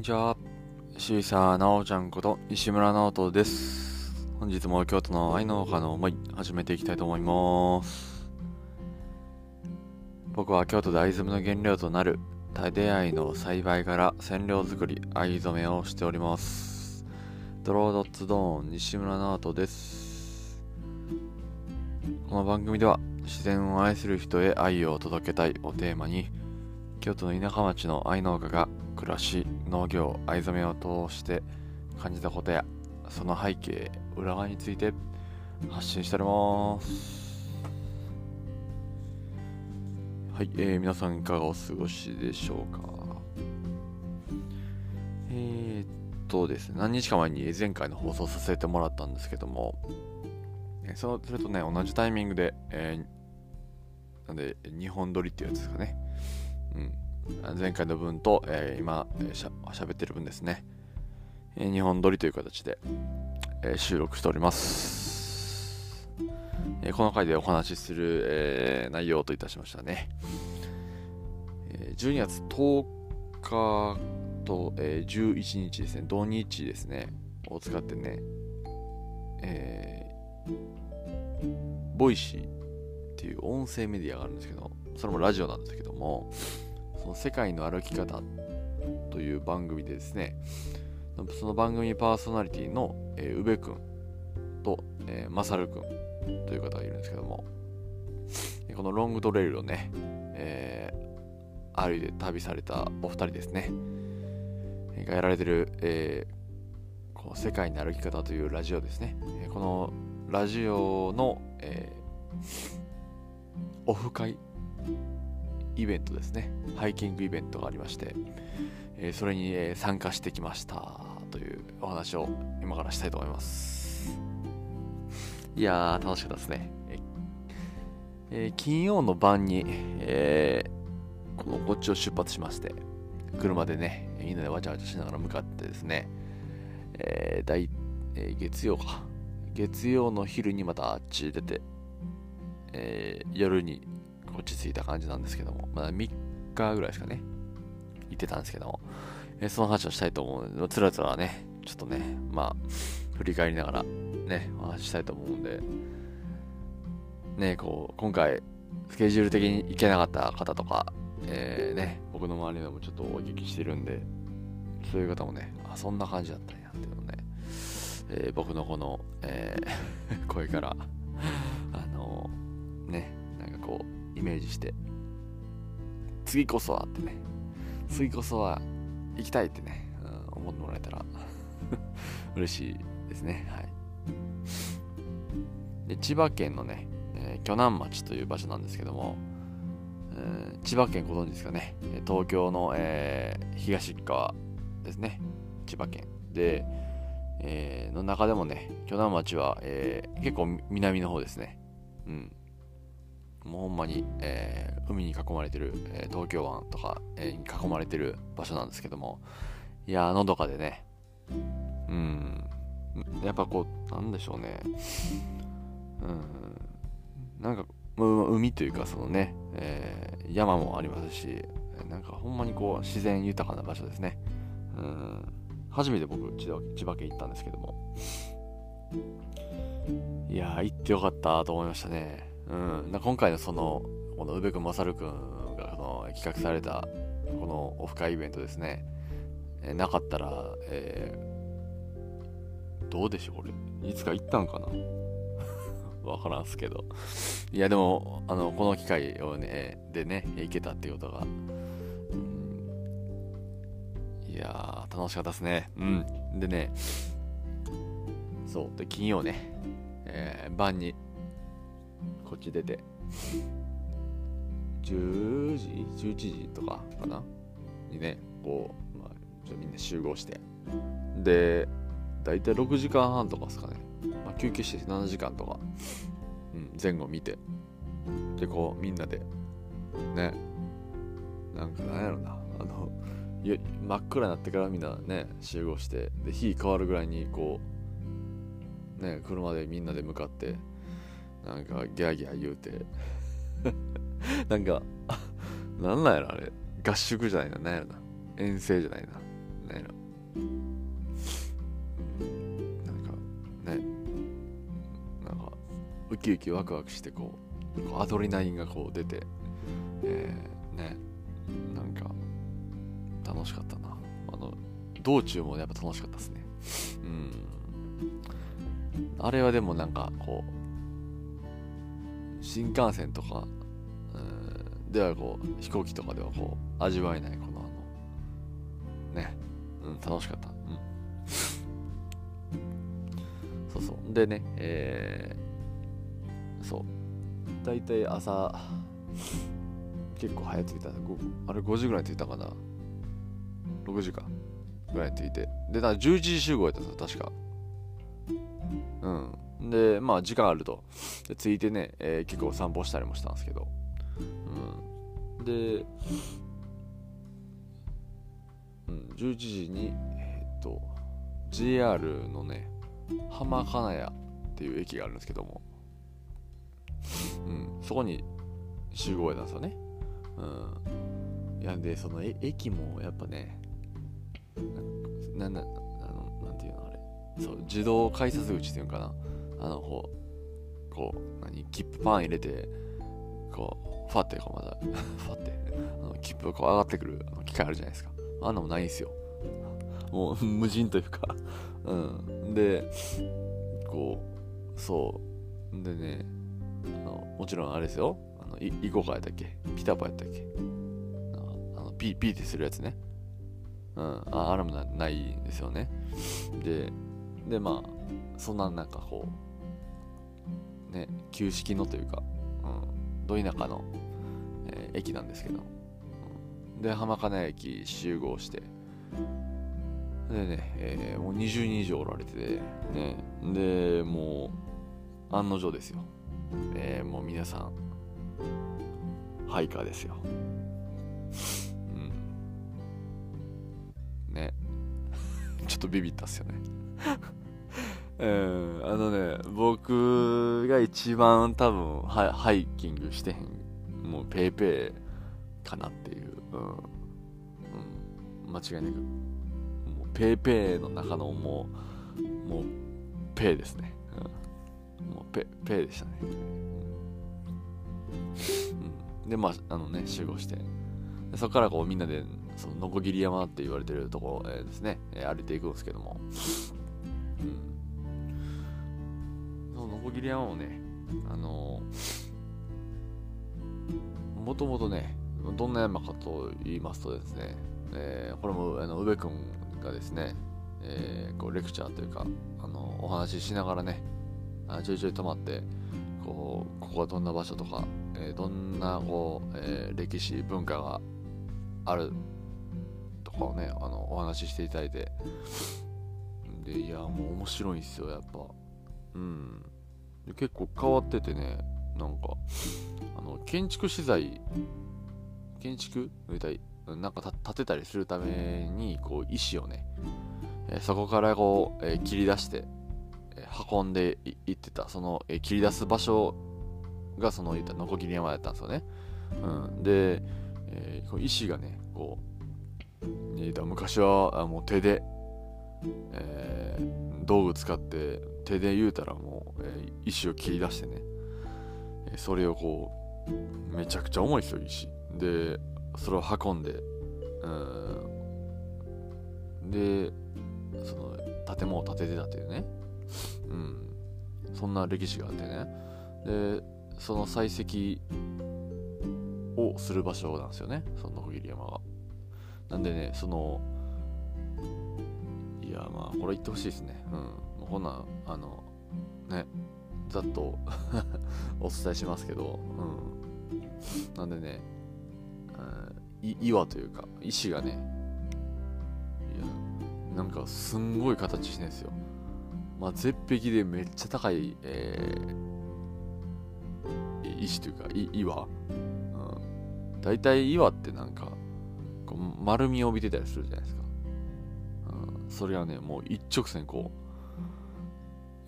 にちは。シーサーなおちゃんこと石村直人です。本日も京都の愛の丘の思い、始めていきたいと思います。僕は京都で藍染めの原料となるタデアイの栽培から染料作り、藍染めをしております。ドロードッツドーン西村直人です。この番組では自然を愛する人へ愛を届けたいをテーマに京都の田舎町の愛農家が暮らし農業藍染めを通して感じたことやその背景裏側について発信しております。はい、えー皆さんいかがお過ごしでしょうか？えー、っとですね何日か前に前回の放送させてもらったんですけどもえーそそれとね同じタイミングで、えーなんで2本撮りっていうやつですかね。うん、前回の分と、えー今、しゃ喋ってる分ですね、え2本撮りという形で、えー収録しております、えこの回でお話しする、え内容といたしましたね、え12月10日と、え11日ですね土日ですねを使ってね、えボイシーっていう音声メディアがあるんですけどそれもラジオなんですけどもの世界の歩き方という番組でですねその番組パーソナリティの、えー、宇部くんと、えー、まさるくんという方がいるんですけどもこのロングトレイルをね、えー歩いて旅されたお二人ですねがやられてる、えーこう世界の歩き方というラジオですね、このラジオの、えーオフ会イベントですね。ハイキングイベントがありまして、えそれに、え参加してきました。というお話を今からしたいと思います。いやー楽しかったですね、え金曜の晩に、えーこのこっちを出発しまして車でねみんなでわちゃわちゃしながら向かってですね、えーだいえー月曜か。月曜の昼にまたあっち出て、えー夜にこっち着いた感じなんですけども、まだ3日ぐらいですかね、行ってたんですけども、えーその話をしたいと思うので、つらつらね、ちょっとね、まあ、振り返りながら、ね、お話したいと思うんで、ね、こう、今回、スケジュール的に行けなかった方とか、えーね、僕の周りでもちょっとお聞きしてるんで、そういう方もね、あ、そんな感じだったんやっていうのね、えー僕のこの、えー 声から、あのね、イメージして、次こそはってね、次こそは行きたいってね、うん思ってもらえたら 嬉しいですね。はい。で、千葉県のね、えー鋸南町という場所なんですけども、えー千葉県ご存知ですかね、東京の、えー東側ですね、千葉県。で、えーの中でもね、鋸南町は、えー結構南の方ですね。うん。もうほんまに、えー海に囲まれてる、えー東京湾とか、えーに囲まれてる場所なんですけども、いやー、のどかでね、うん、やっぱこう、なんでしょうね、うん、なんか、海というか、そのね、えー山もありますし、なんかほんまにこう、自然豊かな場所ですね。うん、初めて僕千葉、千葉県行ったんですけども、いや、行ってよかったと思いましたね。うん、今回のその、この宇部君、まさる君がの企画された、このオフ会イベントですね。えなかったら、えーどうでしょう、俺。いつか行ったんかな？わからんすけど。いや、でも、あの、この機会をね、でね、行けたっていうことが、いやー、楽しかったですね。うん。でね、そう、で、金曜ね、えー晩に、こっち出て、10時 ?11 時とかかな？にね、こう、まあ、ちょっとみんな集合して、で、だいたい6時間半とかですかね、まあ、休憩して7時間とか、うん、前後見て、で、こう、みんなで、ね、なんかなんやろな、あの、真っ暗になってからみんなね、集合して、で、日変わるぐらいに、こう、ね、車でみんなで向かって、なんかギャーギャー言うて、なんか、なんなんやろあれ、合宿じゃないな、なんやろな、遠征じゃないな。ないななんかね。なんかウキウキワクワクしてこうこうアドレナリンがこう出てえー、ね。なんか楽しかったな。あの道中もやっぱ楽しかったですね。うん。あれはでもなんかこう新幹線とかではこう飛行機とかではこう味わえないこのあのねうん楽しかった。うん。そうそう。でねえー、そう。大体朝結構早着いた。あれ5時ぐらい着いたかな。6時か。ぐらい着いて。でな11時集合やったんですよ確か。うん。でまあ時間あると。で着いてね、えー、結構散歩したりもしたんですけど。うん。で、うん、11時にえー、っと JR のね浜金谷っていう駅があるんですけども、うん、そこに集合やったんですよね。うん。いやでその駅もやっぱねななあのなんていうのあれ。そう自動改札口っていうのかな。あのこうこう何切符パン入れてこうファってこうまだ ファってあの切符がこう上がってくる機械あるじゃないですか。あんなもないんですよ。もう無人というか。うん。でこうそう。でねあのもちろんあれですよ。あのいイコカやったっけ？ピタパやったっけ？あのピーピーってするやつね。うん、ああれもないんですよね。で、で、まあ、そんななんかこう、ね、旧式のというか、うん、ど田舎の、えー、駅なんですけど、うん、で、浜金駅集合して、でね、えー、もう20人以上おられてて、ね、で、もう、案の定ですよ。えー、もう皆さん、ハイカーですよ。うん。ね。ちょっとビビったっすよね。うん、あのね僕が一番多分ハハイキングしてへんもうペイペイかなっていう、うん、うん、間違いなく。もうペーペーの中のもうもうペーですね、うん、もうペーペーでしたね、うん、でまああのね集合して。そこからこうみんなでそのノコギリ山って言われてるところ、えー、ですね、えー、歩いていくんですけども、うん、ノコギリ山をね、あのー、もともとね、どんな山かと言いますとですね、えー、これもあの宇部君がですね、えー、こうレクチャーというか、あのお話ししながらね、あちょいちょい止まって、こうここはどんな場所とか、えー、どんなこう、えー、歴史文化があるとかをねあのお話ししていただいて。でいやもう面白いんですよやっぱ。うん。で結構変わっててねなんかあの建築資材建築なんか建てたりするためにこう石をね、えー、そこからこう、えー、切り出して、えー、運んでいってた。その、え切り出す場所がその言ったノコギリ山だったんですよね、うん、で、えこう石がねこうえー、昔はもう手で、え、道具使って手で言うたらもう、えー、石を切り出してね、えそれをこうめちゃくちゃ重いですよ石でそれを運んでうん。でその建物を建ててたっていうね。うん。そんな歴史があってね。でその採石をする場所なんですよね。その野切山がなんでね、その、いや、まあ、これ言ってほしいですね。うん。もうこんな、あの、ね、ざっと お伝えしますけど、うん。なんでね、い岩というか、石がね、いや、なんかすんごい形してるんですよ。まあ、絶壁でめっちゃ高い、えー、石というか、岩。うん。大体岩ってなんか、こう丸みを帯びてたりするじゃないですか、それはねもう一直線こう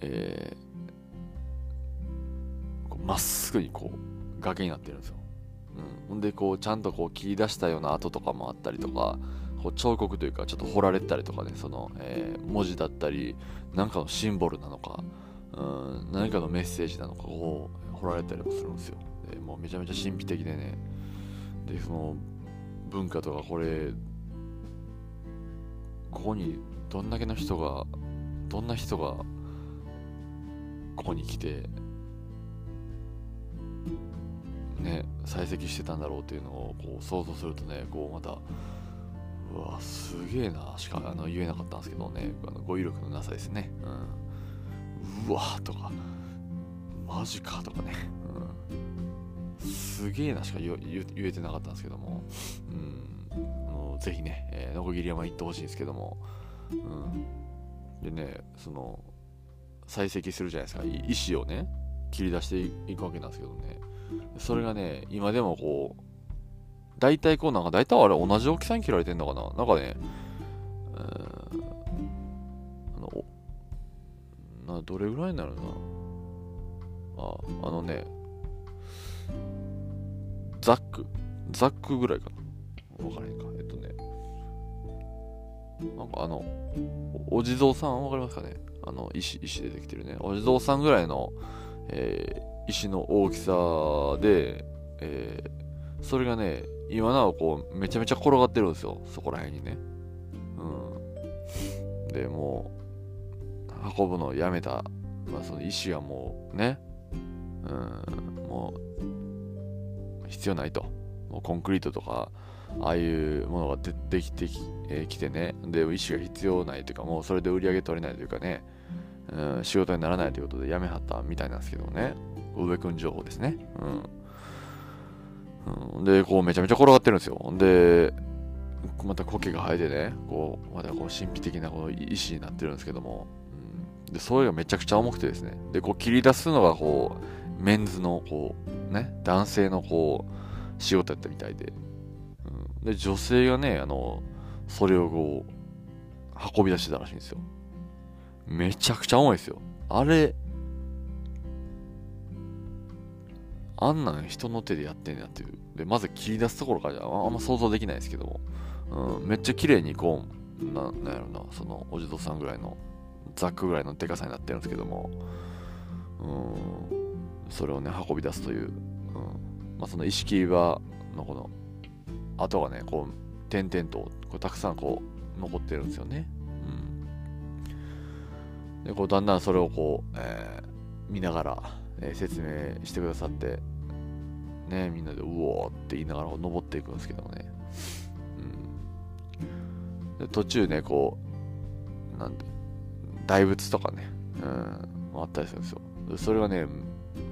えー、まっすぐにこう崖になってるんですよ、うん、ほんでこうちゃんとこう切り出したような跡とかもあったりとかこう彫刻というかちょっと彫られたりとかねその、えー、文字だったり何かのシンボルなのかうん何かのメッセージなのかを彫られたりもするんですよ。でもうめちゃめちゃ神秘的でね。でその文化とかこれここにどんだけの人がどんな人がここに来てね採石してたんだろうっていうのをこう想像するとねこうまたうわすげえなしかあの言えなかったんですけどねあの語彙力のなさですね、うん、うわとかマジかとかね、うん、すげえなしか言えてなかったんですけども、うん、ぜひね、えー、ノコギリ山行ってほしいんですけども、うん、でねその採石するじゃないですか。石をね切り出していくわけなんですけどね。それがね今でもこう大体こうなんか大体あれ同じ大きさに切られてんのかな。なんかね、あのなどれぐらいになるな。ああのねザック。ザックぐらいかな。わからへんか。なんかあのお地蔵さんわかりますかね？あの石石出てきてるね。お地蔵さんぐらいの、えー、石の大きさで、えー、それがね今なおこうめちゃめちゃ転がってるんですよ。そこら辺にね。うん。でもう運ぶのをやめた、まあ、その石がもうね。うん。もう必要ないと。もうコンクリートとかああいうものが出てきてき,、えー、きてね。で石が必要ないというかもうそれで売り上げ取れないというかね、うん、仕事にならないということでやめはったみたいなんですけどね。上くん情報ですね。うん。うん、で、こうめちゃめちゃ転がってるんですよ。で、また苔が生えてね、こう、またこう神秘的なこの石になってるんですけども、うん、で、それがめちゃくちゃ重くてですね、で、こう切り出すのがこう、メンズのこう、ね、男性のこう、仕事やったみたいで、で、女性がね、あの、それをこう、運び出してたらしいんですよ。めちゃくちゃ重いですよ。あれ、あんなん人の手でやってんねやっていう。で、まず切り出すところからじゃあんま想像できないですけども、うん、めっちゃ綺麗にこう、ななんやろな、そのお地蔵さんぐらいの、ザックぐらいのでかさになってるんですけども、うん、それをね、運び出すという、うんまあ、その石切り場のこの跡がね、こう、点々とこうたくさんこう残ってるんですよね。うん、でこうだんだんそれをこう、えー、見ながら、えー、説明してくださって、ね、みんなでうおーって言いながら登っていくんですけどもね。うん、途中ね、こう、なんて、大仏とかね、うん、あったりするんですよ。それはね、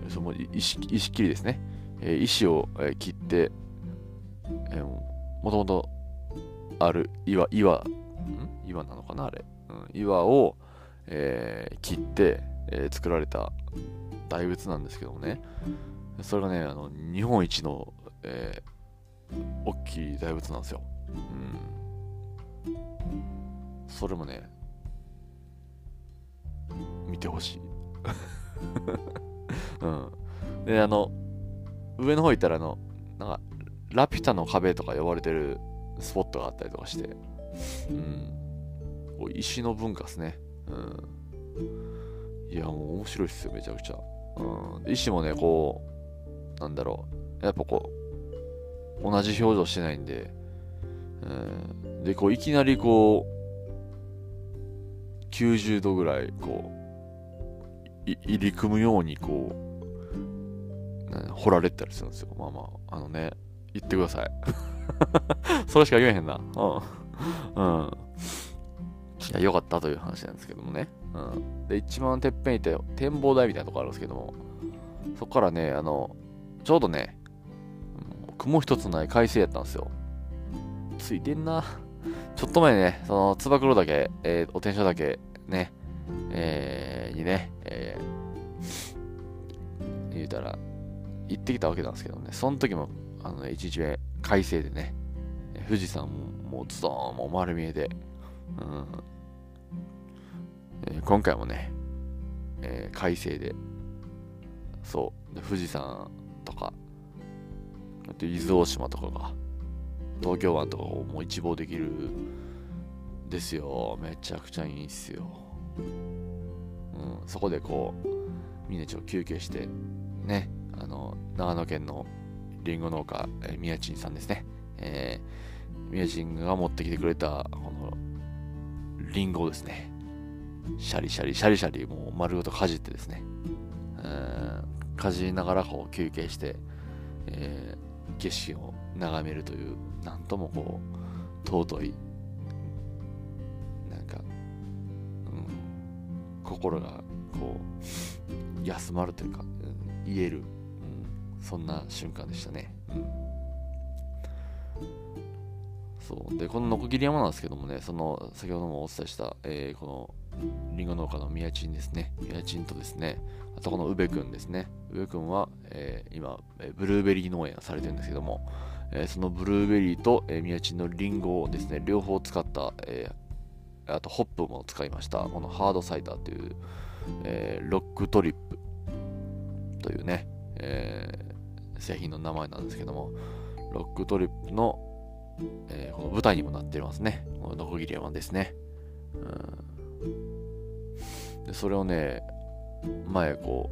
その石石切りですね。えー、石を、えー、切って、えー、もともとある岩、岩、ん？岩なのかなあれ。うん、岩を、えー、切って、えー、作られた大仏なんですけどもね。それがね、あの日本一の、えー、大きい大仏なんですよ。うん。それもね、見てほしい。うん。で、あの、上の方行ったら、あの、なんか、ラピュタの壁とか呼ばれてるスポットがあったりとかして、うん。石の文化ですね。うん。いや、もう面白いっすよ、めちゃくちゃ。うん。石もね、こう、なんだろう、やっぱこう、同じ表情してないんで、うん、で、こう、いきなりこう、90度ぐらい、こう、入り組むように、こう、掘られたりするんですよ。まあまあ、あのね、言ってください。それしか言えへんな。うん。うん。いや、よかったという話なんですけどもね。うん。で、一番てっぺん行って展望台みたいなとこあるんですけども、そこからね、あの、ちょうどね、雲一つない快晴やったんですよ。ついてんな。ちょっと前ね、その、つば九郎岳、えー、お天正岳、ね、えー、にね、えー、言うたら、行ってきたわけなんですけどね、その時も、あの、一日目、快晴でね、富士山も、もうズドーン、も丸見えで、うん。えー、今回もね、えー、快晴で、そう、富士山とか、あと伊豆大島とかが、東京湾とかをもう一望できるですよ。めちゃくちゃいいんすよ、うん、そこでこうみんなちょっと休憩してねあの長野県のりんご農家、えー、宮地さんですね、えー、宮地が持ってきてくれたこのりんごですね。シャリシャリシャリシャリもう丸ごとかじってですね、えー、かじりながらこう休憩して、えー、景色を眺めるというなんともこう尊いなんか、うん、心がこう休まるというか、うん、言える、そんな瞬間でしたね、うんそうでこのノコギリ山なんですけどもねその先ほどもお伝えした、えー、このりんご農家の宮地ですね。宮地とですね、あとこの宇部君ですね。宇部君は、えー、今、ブルーベリー農園されてるんですけども、え、そのブルーベリーと、え、宮地のりんごをですね、両方使った、えー、あとホップも使いました。このハードサイダーという、えー、ロックトリップというね、えー、製品の名前なんですけども、ロックトリップの、えー、この舞台にもなっていますね。このノコギリ山ですね。うんでそれをね前こ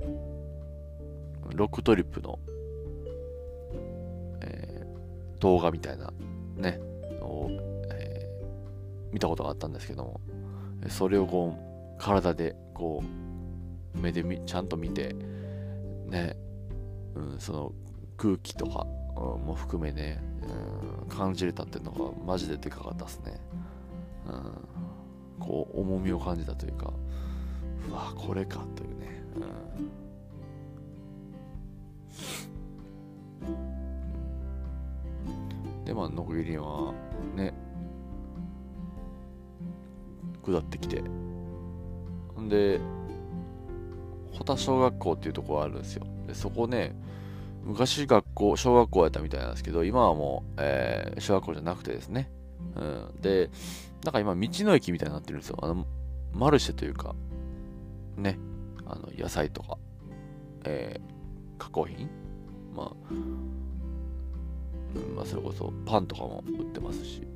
うロックトリップの、えー、動画みたいなねを、えー、見たことがあったんですけどもそれをこう体でこう目でちゃんと見てね、うん、その空気とかうんも含めね、うん、感じれたっていうのがマジででかかったですね、うんこう重みを感じたというかうわこれかというね、うん、でまあノコギリはね下ってきて。ほんで保田小学校っていうところがあるんですよ。でそこね昔学校小学校やったみたいなんですけど今はもう、えー、小学校じゃなくてですね、うん、でなんか今、道の駅みたいになってるんですよ。あの、マルシェというか、ね、あの、野菜とか、えー、加工品。まあ、まあ、それこそパンとかも売ってますし、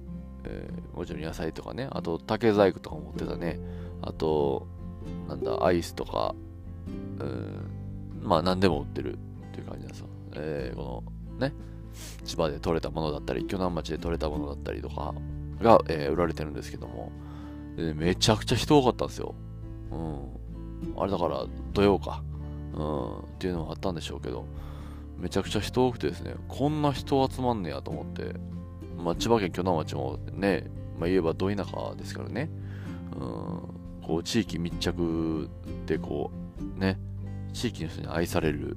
えー、もちろん野菜とかね、あと竹細工とかも売ってたね、あと、なんだ、アイスとか、うん、まあ何でも売ってるっていう感じなんですよ。えー、このね、千葉で採れたものだったり、鋸南町で採れたものだったりとか、が、えー、売られてるんですけども、めちゃくちゃ人多かったんですよ。うん。あれだから、土曜か。うん。っていうのもあったんでしょうけど、めちゃくちゃ人多くてですね、こんな人集まんねやと思って、まあ、千葉県鋸南町もね、まあ、言えばど田舎ですからね、うん、こう、地域密着でこう、ね、地域の人に愛される、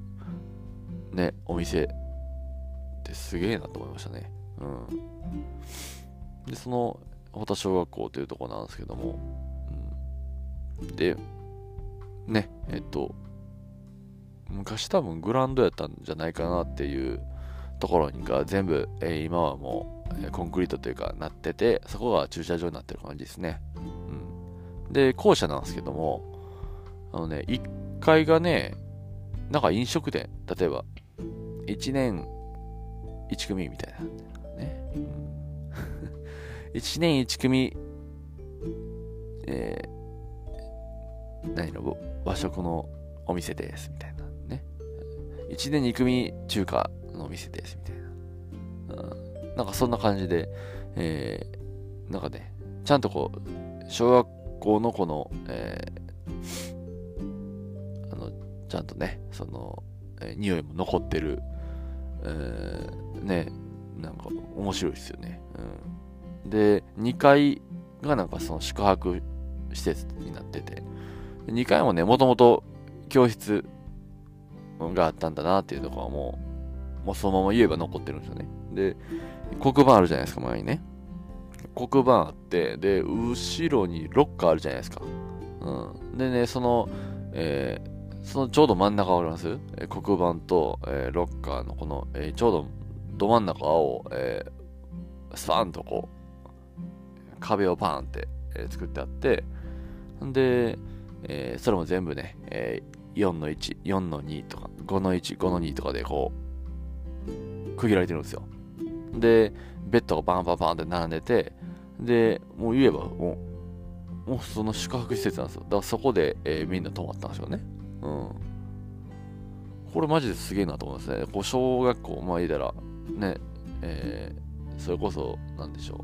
ね、お店ってすげえなと思いましたね。うん。で、その、保田小学校というとこなんですけども、うん、で、ね、えっと、昔多分グランドやったんじゃないかなっていうところが全部、えー、今はもう、えー、コンクリートというかなってて、そこが駐車場になってる感じですね。うん、で、校舎なんですけども、あのね、1階がね、なんか飲食店、例えば、1年1組みたいな、ね。1年1組、えー、何の和食のお店です、みたいなね。1年2組中華のお店です、みたいな。うん、なんかそんな感じで、えー、なんかね、ちゃんとこう、小学校のこの、えー、あの、ちゃんとね、その、えー、匂いも残ってる、え、ね、なんか面白いですよね。うんで、2階がなんかその宿泊施設になってて、2階もね、もともと教室があったんだなっていうところはもう、もうそのまま言えば残ってるんですよね。で、黒板あるじゃないですか、前にね。黒板あって、で、後ろにロッカーあるじゃないですか。うん。でね、その、えー、そのちょうど真ん中わかります、えー、黒板と、えー、ロッカーのこの、えー、ちょうどど真ん中を、えー、スパンとこう、壁をパーンって、えー、作ってあって、んで、えー、それも全部ね、えー、4の1、4の2とか、5の1、5の2とかでこう、区切られてるんですよ。で、ベッドがバンバンバンって並んでて、で、もう言えば、もう、もうその宿泊施設なんですよ。だからそこで、えーみんな泊まったんですよね。うん。これマジですげえなと思いますね。こう小学校、まあ言いたら、ね、えーそれこそ、なんでしょう。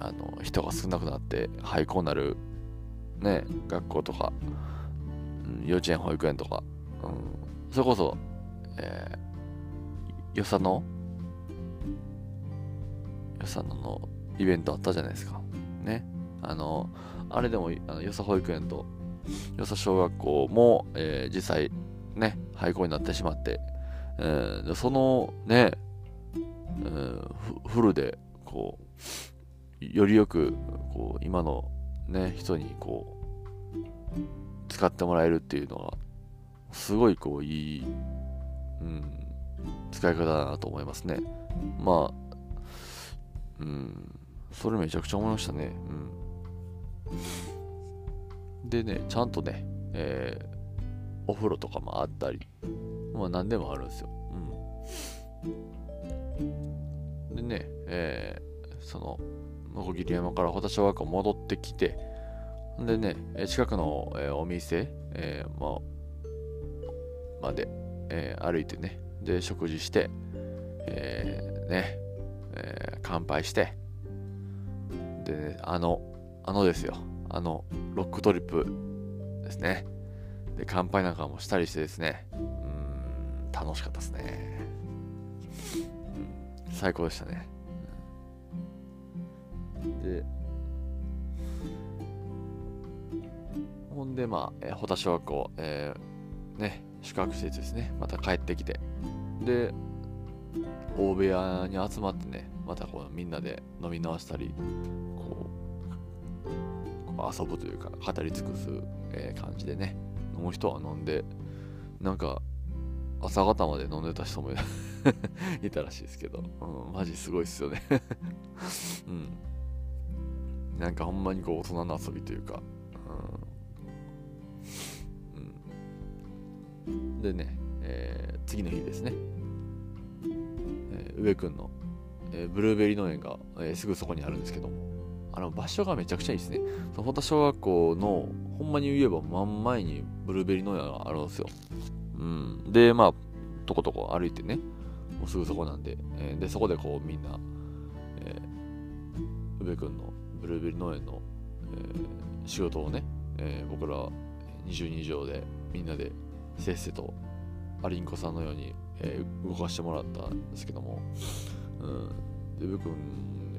あの、人が少なくなって廃校になる、ね、学校とか、うん幼稚園、保育園とか、うん、それこそ、えー、よさの、よさののイベントあったじゃないですか。ね。あの、あれでも、あのよさ保育園と、よさ小学校も、えー実際、ね、廃校になってしまって、えーそのね、うんフフルで、こう、よりよく、こう、今のね、人に、こう、使ってもらえるっていうのは、すごい、こう、いい、うん、使い方だなと思いますね。まあ、うん、それめちゃくちゃ思いましたね。うん。でね、ちゃんとね、えーお風呂とかもあったり、まあ何でもあるんですよ。うん。でね、えーその、のこぎり山から穂田小学校戻ってきて、でね、近くの、えーお店、えーまあ、まで、えー歩いてね、で、食事して、えーね、えー乾杯して、でね、あの、あのですよ、あの、ロックトリップですね。で、乾杯なんかもしたりしてですね、うん、楽しかったですね。最高でしたね。で、ほんで、まあ、えー、穂田小学校、えーね、宿泊施設ですね、また帰ってきて、で、大部屋に集まってね、またこうみんなで飲み直したり、遊ぶというか、語り尽くす、えー感じでね、飲む人は飲んで、なんか、朝方まで飲んでた人もい たらしいですけど、うん、マジすごいっすよね。うん。なんかほんまにこう大人の遊びというか、うん。うん、でね、えー次の日ですね、えー上くんの、えーブルーベリー農園が、えーすぐそこにあるんですけども、あの場所がめちゃくちゃいいですね。その穂田小学校のほんまに言えば真ん前にブルーベリー農園があるんですよ。うん。で、まあ、とことこ歩いてね、もうすぐそこなんで、えーで、そこでこうみんな、えー、宇部君のブルーベリー農園の、えー仕事をね、えー僕ら20人以上でみんなでせっせとアリンコさんのように、えー動かしてもらったんですけども、うん。で、宇部君、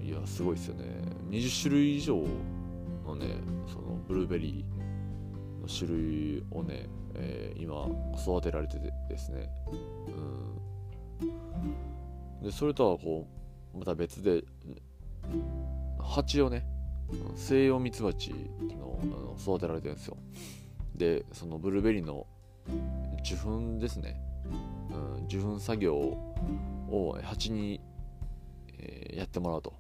いや、すごいですよね。20種類以上のね、そのブルーベリーの種類をね、えー今育てられててですね、うん、でそれとはこうまた別で蜂をね西洋ミツバチのあの育てられてるんですよ。でそのブルーベリーの受粉ですね、うん、受粉作業を蜂に、えーやってもらうと、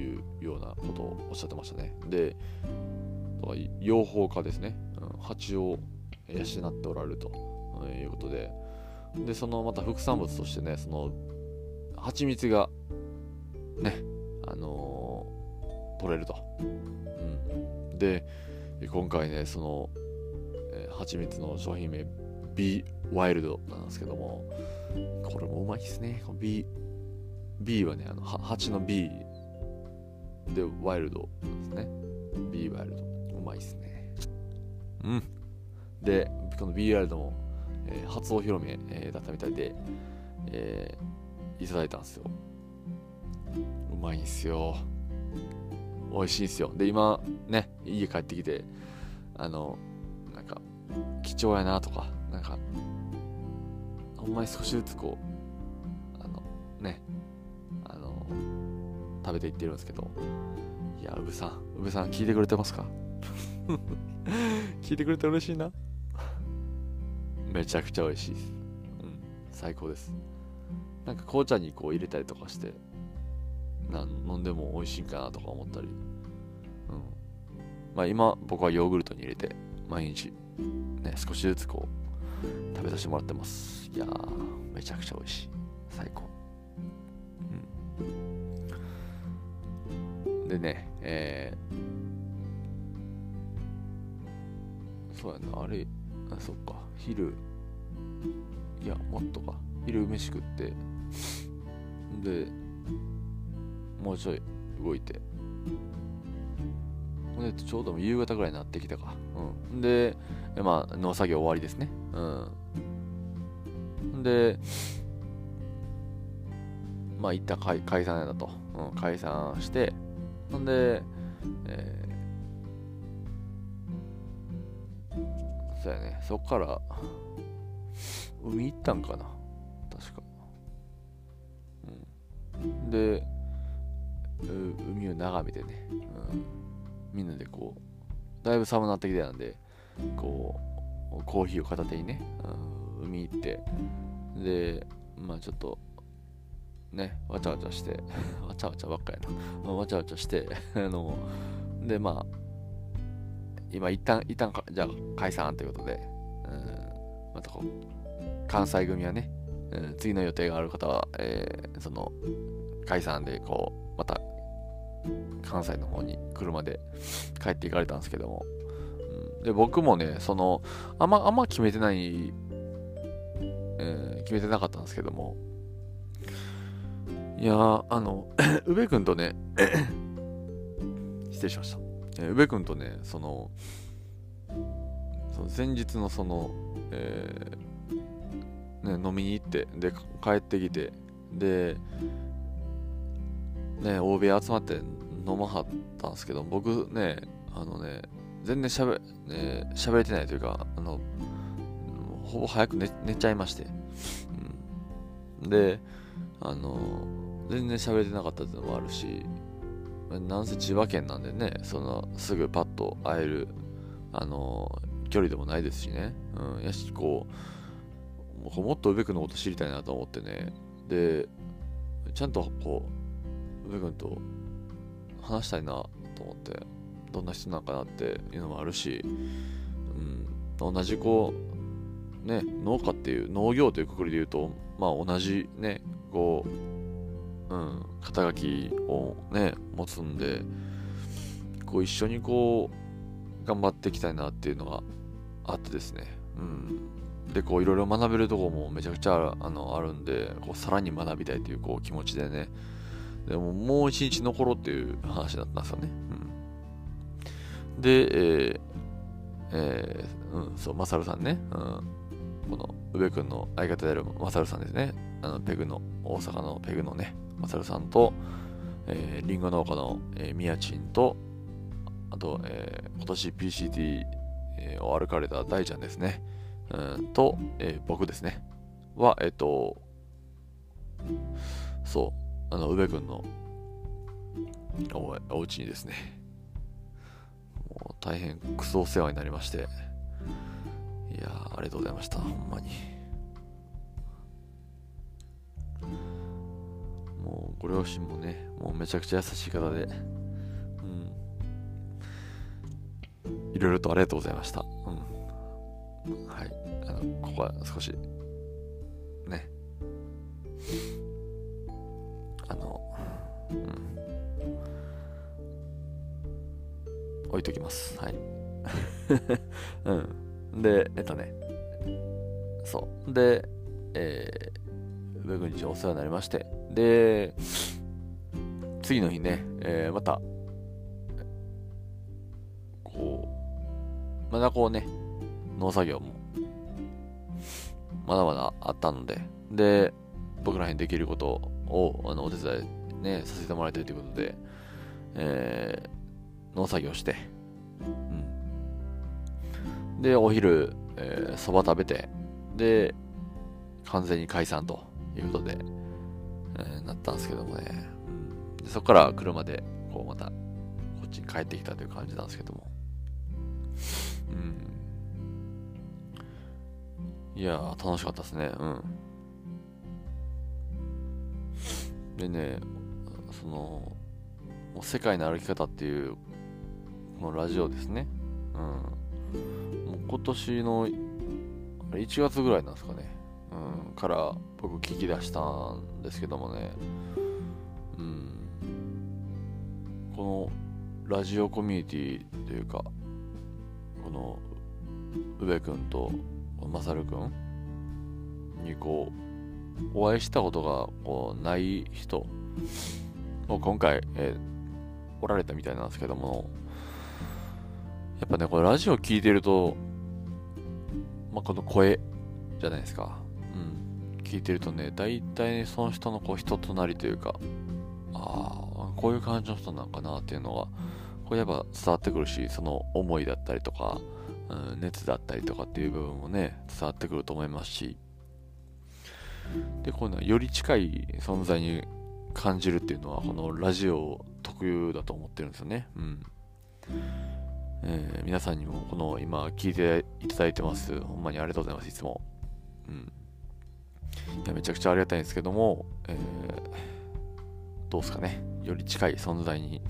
いうようなことをおっしゃってましたね。で養蜂家ですね、うん、蜂を養っておられると。いうことで。でそのまた副産物としてねその蜂蜜がねあのー取れると、うん、で今回ねその、えー蜂蜜の商品名 B ワイルドなんですけどもこれもうまいですね。B, B はねあの蜂の B でワイルドですね。B ワイルド。うまいっすね。うん。でこの B ワイルドも、えー初お披露目、えーだったみたいで、えーいただいたんですよ。うまいんすよ。美味しいんすよ。で今ね家帰ってきてあのなんか貴重やなとかなんかほんまに少しずつこうあのね食べていってるんですけど。いやうぶさんうぶさん聞いてくれてますか？聞いてくれて嬉しいな。めちゃくちゃ美味しいです。うん最高です。なんか紅茶にこう入れたりとかしてな飲んでも美味しいんかなとか思ったり。うん。まあ今僕はヨーグルトに入れて毎日ね少しずつこう食べさせてもらってます。いやーめちゃくちゃ美味しい。最高。でね、えー、そうやな、あれ、あそっか、昼、いや、もっとか、昼飯食って、で、もうちょい動いて、でちょうど夕方ぐらいになってきたか。うん。で、まあ、農作業終わりですね。うん。で、まあ、一旦解解散やだと。うん、解散して、ほんで、えー、そうやね、そっから、海行ったんかな確か。うん。で、海を眺めてね、うん、みんなでこう、だいぶ寒くなってきてたんで、こう、コーヒーを片手にね、うん、海行って、で、まあちょっと、ね、わちゃわちゃして、わちゃわちゃばっかやな、わちゃわちゃして あの、で、まあ、今、一旦、一旦かじゃあ解散ということで、うん、またこう、関西組はね、うん、次の予定がある方は、えー、その、解散で、こう、また、関西の方に車で帰っていかれたんですけども、うん、で、僕もね、その、あんま、あんま決めてない、えー、決めてなかったんですけども、いやあの、宇部君とね、失礼しました。え、宇部君とね、その、その前日のその、えー、ね、飲みに行って、で、帰ってきて、で、ね、欧米集まって飲まはったんですけど、僕ね、あのね、全然しゃべ、ね、喋れてないというか、あの、ほぼ早く寝寝ちゃいまして。うん、で、あの、全然喋れてなかったっていうのもあるし、なんせ千葉県なんでね、そのすぐパッと会える、あの距離でもないですしね。うん、やし、こう、もっと宇部君のこと知りたいなと思ってね。で、ちゃんとこう、宇部君と話したいなと思って、どんな人なのかなっていうのもあるし、うん、同じこう、ね、農家っていう、農業というくくりで言うと、まあ同じね、こう、うん、肩書きをね、持つんで、こう一緒にこう、頑張っていきたいなっていうのがあってですね。うん。で、こういろいろ学べるとこもめちゃくちゃあのあるんで、こうさらに学びたいというこう気持ちでね。でももう一日残ろうっていう話だったんですよね。うん。で、えー、えー、うん、そう、マサルさんね。うん。この、宇部君の相方であるマサルさんですね。あの、ペグの、大阪のペグのね、マサルさんと、えー、リンゴ農家の、えー、ミヤチンと、あと、えー、今年 PCT、えー、を歩かれた大ちゃんですね。うんと、えー、僕ですね。は、えっ、ー、と、そう、あの、宇部君のおお家にですね、もう大変クソお世話になりまして、いやありがとうございました、ほんまに。もうご両親もね、もうめちゃくちゃ優しい方で、うん。いろいろとありがとうございました。うん。はい。あの、ここは少し、ね。あの、うん。置いときます。はい。うん。で、えっとね。そう。で、えー、ウェブにお世話になりまして、で、次の日ね、えー、また、こう、まだこうね、農作業も、まだまだあったので、で、僕らにできることを、あの、お手伝いね、させてもらいたいということで、えー、農作業して、うん。で、お昼、えー、蕎麦食べて、で、完全に解散ということで、えー、なったんですけどもね、でそこから車でこうまたこっちに帰ってきたという感じなんですけども、うん、いやー楽しかったですね。うん。でねそのもう世界の歩き方っていうこのラジオですね。うん。もう今年の1月ぐらいなんですかね。うん、から僕聞き出したんですけどもね、うん、このラジオコミュニティというかこの宇部君と勝君にこうお会いしたことがこうない人を今回、え、おられたみたいなんですけどもやっぱねこれラジオ聞いてると、まあ、この声じゃないですか。聞いてるとね大体その人のこう人となりというかああこういう感じの人なんかなっていうのがこれやっぱ伝わってくるしその思いだったりとかうん、熱だったりとかっていう部分もね伝わってくると思いますし。でこういうのはより近い存在に感じるっていうのはこのラジオ特有だと思ってるんですよね。うん。えー、皆さんにもこの今聞いていただいてます。ほんまにありがとうございますいつも。うん。いやめちゃくちゃありがたいんですけども、えー、どうですかね。より近い存在に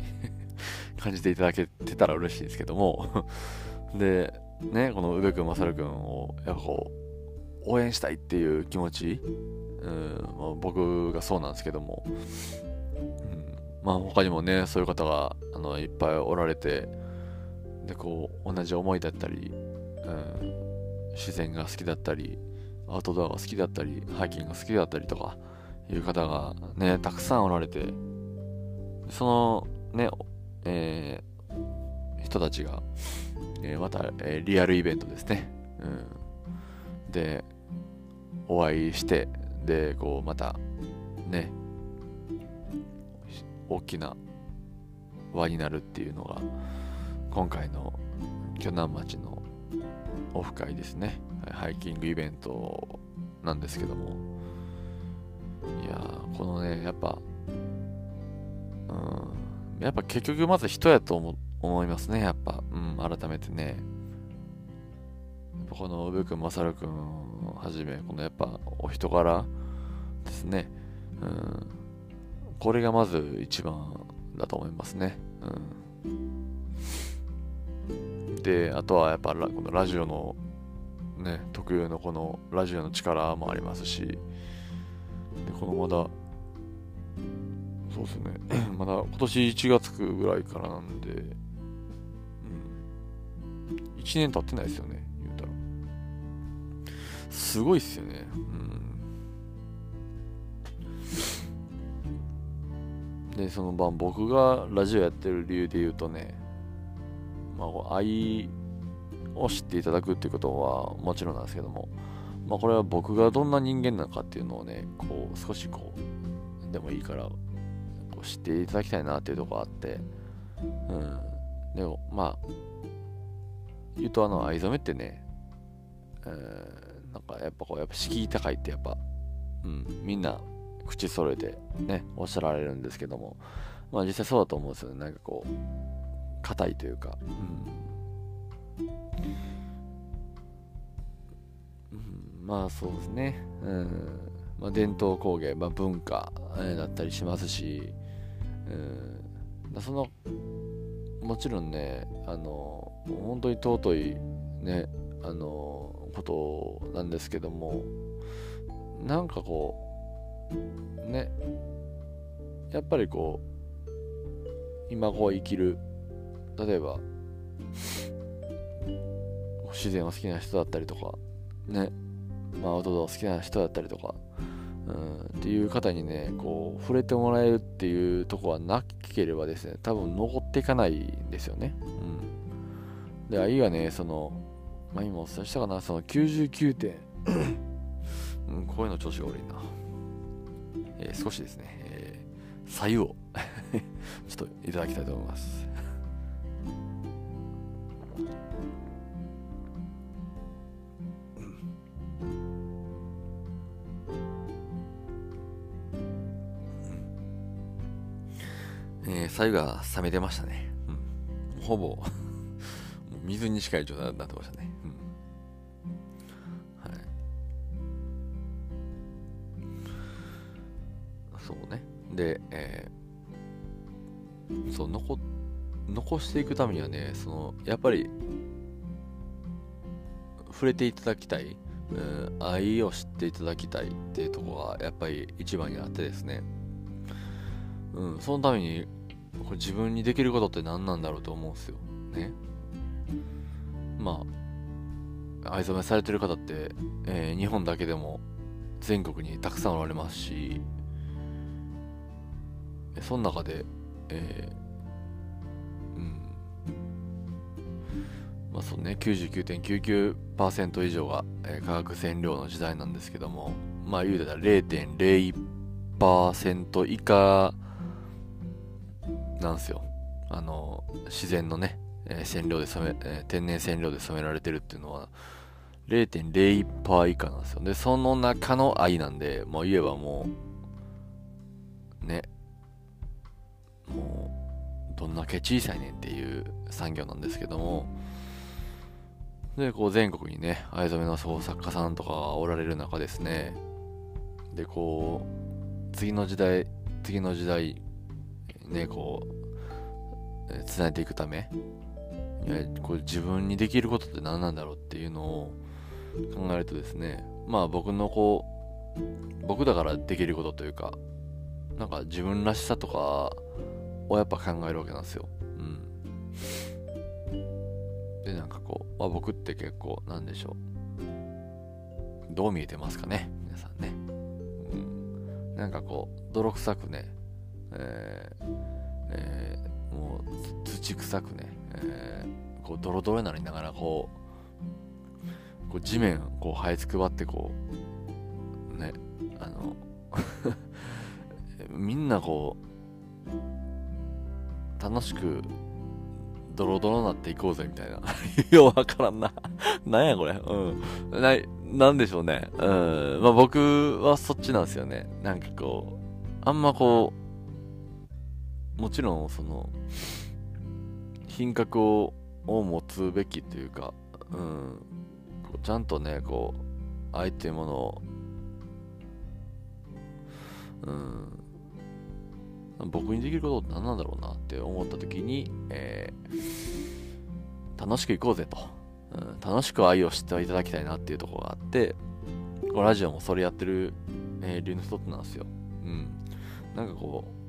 感じていただけてたら嬉しいんですけども。でね、この宇部君、勝君を、やっぱこう、応援したいっていう気持ち、うんまあ、僕がそうなんですけども、うん、まあ他にもね、そういう方があのいっぱいおられて、で、こう、同じ思いだったり、うん、自然が好きだったり、アウトドアが好きだったり、ハイキングが好きだったりとか、いう方がね、たくさんおられて、そのね、えー、人たちが、えー、また、えー、リアルイベントですね。うん、で、お会いして、で、こう、また、ね、大きな輪になるっていうのが、今回の鋸南町のオフ会ですね。ハイキングイベントなんですけども、いやこのね、やっぱ、うん、やっぱ結局まず人やと思思いますね、やっぱ。うん、改めてね。この宇部君、勝君はじめ、このやっぱお人柄ですね。うん。これがまず一番だと思いますね。うん。で、あとはやっぱこのラジオのね、特有のこのラジオの力もありますし、でこのまだ、そうですね、まだ今年1月ぐらいからなんで、うん1年経ってないですよね、言うたら。すごいっすよね。うん。で、その晩、僕がラジオやってる理由で言うとね、まあ、愛を知っていただくっていうことはもちろんなんですけども、まあ、これは僕がどんな人間なのかっていうのをね、こう、少しこう、でもいいから、こう知っていただきたいなっていうところがあって、うん。でも、まあ、言うとあの藍染めってね、えー、なんかやっぱこうやっぱ敷居高いってやっぱ、うん、みんな口揃えてねおっしゃられるんですけどもまあ実際そうだと思うんですよねなんかこう硬いというか、うん、うん、まあそうですね、うんまあ、伝統工芸、まあ、文化、えだったりしますし、うん、そのもちろんねあの本当に尊いねあのことなんですけどもなんかこうねやっぱりこう今こう生きる例えば自然が好きな人だったりとかねアウトドア好きな人だったりとかうん、っていう方にねこう触れてもらえるっていうとこはなければですね多分残っていかないんですよね、うんで、愛がね、その、まあ、今お伝えしたかな、その99点、うん、こういうの調子が悪いな。えー、少しですね、えー、左右を ちょっといただきたいと思います。左右が冷めてましたね。うん、ほぼ 水に近い状態になってましたね。うん。はい。そうね。で、えー、そう、残、残していくためにはね、その、やっぱり、触れていただきたい、うん、愛を知っていただきたいっていうところが、やっぱり一番にあってですね。うん、そのために、これ自分にできることって何なんだろうと思うんですよ。ね。まあ藍染めされてる方って、えー、日本だけでも全国にたくさんおられますしその中で、えー、うん。まあそうね99.99%以上が、えー、化学染料の時代なんですけどもまあ言うたら0.01%以下なんですよ。あの自然のね、えー、染料で染め、えー、天然染料で染められてるっていうのは0.01%以下なんですよ。でその中の愛なんでもう言えばもうねもうどんだけ小さいねんっていう産業なんですけどもでこう全国にね藍染めの創作家さんとかおられる中ですね。でこう次の時代次の時代ねこうつないでいくためいやこう自分にできることって何なんだろうっていうのを考えるとですねまあ僕のこう僕だからできることというかなんか自分らしさとかをやっぱ考えるわけなんですよ。うん。で、なんかこう、まあ、僕って結構、なんでしょう。どう見えてますかね？皆さんね。うん。なんかこう、泥臭くね、えー、えー、もう土臭くね、えー、こうドロドロになりながらこうこう地面こう這いつくばってこうねあの みんなこう楽しくドロドロなっていこうぜみたいな。ようわからんな。なんやこれ。うん。ななんでしょうね。うん。まあ僕はそっちなんですよね。なんかこうあんまこうもちろんその品格をを持つべきというかうんちゃんとねこう愛っていうものをうん僕にできることって何なんだろうなって思った時に、えー、楽しくいこうぜと、うん、楽しく愛を知っていただきたいなっていうところがあってラジオもそれやってる、えー、理由の一つなんですよ、うん、なんかこう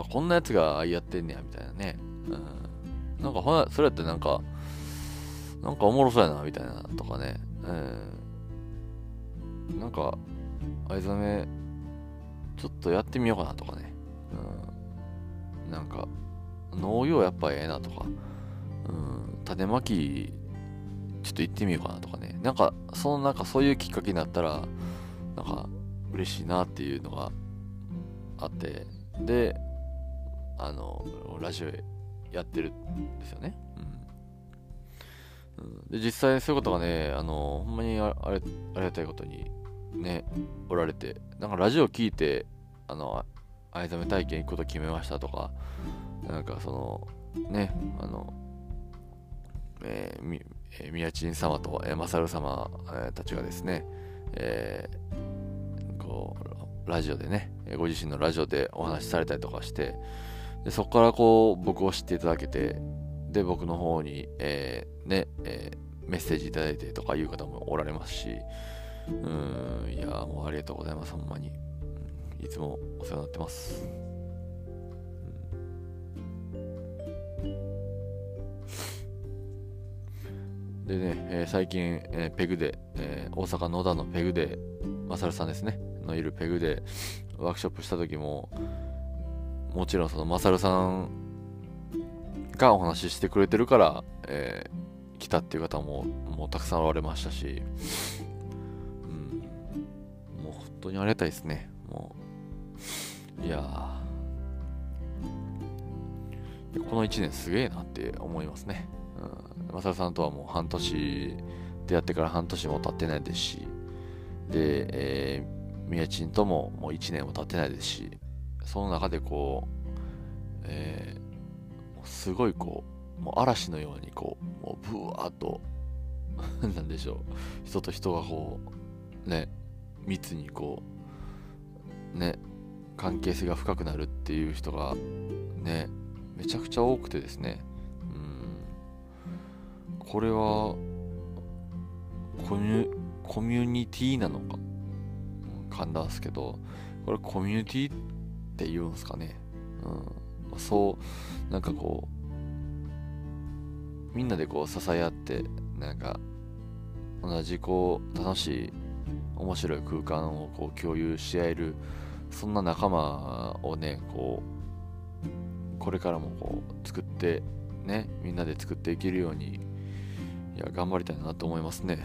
あこんなやつが愛やってんねやみたいなね、うん、なんかほなそれやってなんかなんかおもろそうやなみたいなとかね、うん、なんか藍染めちょっとやってみようかなとかね。うん、なんか農業やっぱええなとか、うん、種まきちょっと行ってみようかなとかね。なんかそのなんかそういうきっかけになったらなんか嬉しいなっていうのがあって。であのラジオやってるんですよね、うん、で実際そういうことがねあのほんまにあれありがたいことにねおられてなんかラジオ聞いてあの藍染め体験行くこと決めましたとか、なんかその、ね、あの、えー、み、えー、宮地様と、えー、マサル様、えー、たちがですね、えー、こう、ラジオでね、ご自身のラジオでお話しされたりとかして、でそこからこう、僕を知っていただけて、で、僕の方に、えー、ね、えー、メッセージいただいてとかいう方もおられますし、うん、いや、もうありがとうございます、ほんまに。いつもお世話になってます。でね、えー、最近、えー、ペグで、えー、大阪野田のペグで、マサルさんですね、のいるペグでワークショップした時も、もちろんそのマサルさんがお話ししてくれてるから、えー、来たっていう方ももうたくさんおられましたし、うん、もう本当にありがたいですね。もういやこの1年すげえなって思いますね。うん。マサルさんとはもう半年、出会ってから半年も経ってないですし、で、えー、宮地とももう1年も経ってないですし、その中でこう、えー、すごいこう、もう嵐のようにこう、もうブワーっと、なんでしょう、人と人がこう、ね、密にこう、ね、関係性が深くなるっていう人がねめちゃくちゃ多くてですね。うん。これはコミュコミュニティなのか。噛んだんですけどこれコミュニティって言うんですかね。うん、そうなんかこうみんなでこう支え合ってなんか同じこう楽しい面白い空間をこう共有し合えるそんな仲間をねこうこれからもこう作ってねみんなで作っていけるようにいや頑張りたいなと思いますね、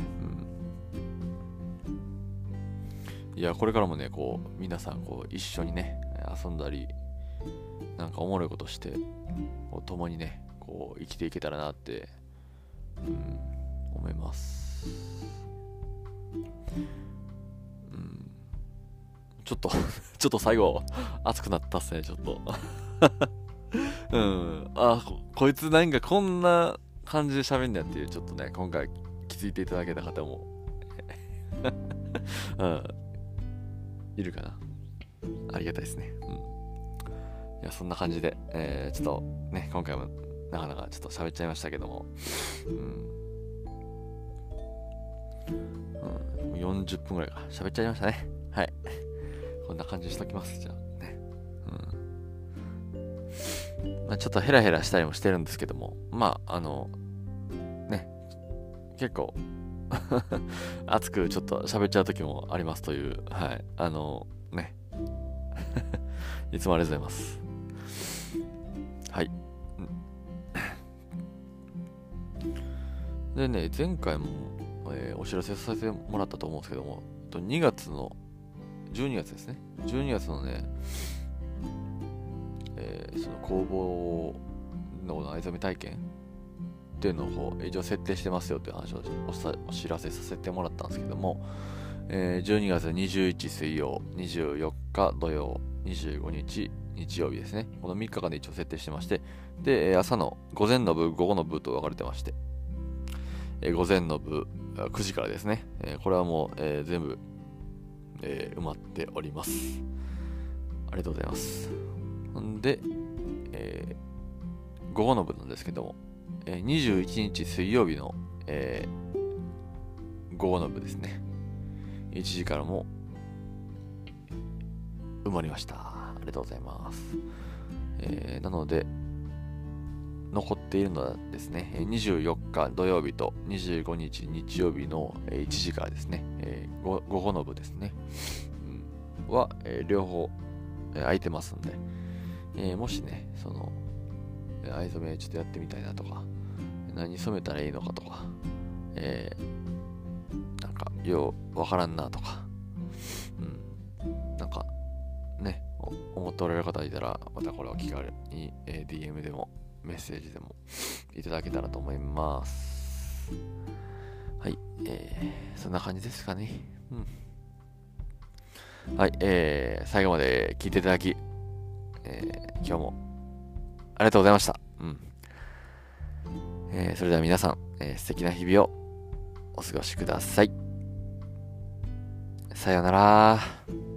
うん、いやこれからもねこう皆さんこう一緒にね遊んだりなんかおもろいことしてこう共にねこう生きていけたらなって、うん、思います。うん。ちょっと ちょっと最後熱くなったっすねちょっと。うん。あここいつなんかこんな感じで喋んねやっていうちょっとね今回気づいていただけた方も。うん、いるかな？ありがたいですね。うん。いや、そんな感じで、えー、ちょっとね、今回もなかなかちょっと喋っちゃいましたけども、うん。うん、40分ぐらいか。喋っちゃいましたね。はい。こんな感じにしときます。じゃあね。うん。ま、ちょっとヘラヘラしたりもしてるんですけども、まあ、あの、ね、結構 熱くちょっと喋っちゃう時もありますという、はい。あの、ね。いつもありがとうございます。はい。でね、前回も、えー、お知らせさせてもらったと思うんですけども、2月の、12月ですね。12月のね、えー、その工房の藍染め体験っていうのを一応設定してますよっていう話をお知らせさせてもらったんですけども、えー、12月21水曜、24日土曜、25日日曜日ですね。この3日間で一応設定してまして、で、朝の午前の部、午後の部と分かれてまして、えー、午前の部、9時からですね。えー、これはもう、えー、全部、え埋まっております。ありがとうございます。んで、え午後の部なんですけども、え21日水曜日の、え午後の部ですね。1時からも埋まりました。ありがとうございます。えー、なので、残っているのはですね、24日土曜日と25日日曜日の1時からですね、えー、午後の部ですね、うん、は、えー、両方、えー、空いてますんで、え、もしね、その、藍染めちょっとやってみたいなとか、何染めたらいいのかとか、えー、なんか、ようわからんなとか、うん、なんか、ね、思っておられる方いたら、またこれを気軽に、えー、DM でもメッセージでもいただけたらと思います。はい、えー、そんな感じですかね。うん。はい、えー、最後まで聞いていただき、えー、今日もありがとうございました。うん。えー、それでは皆さん、えー、素敵な日々をお過ごしください。さようなら。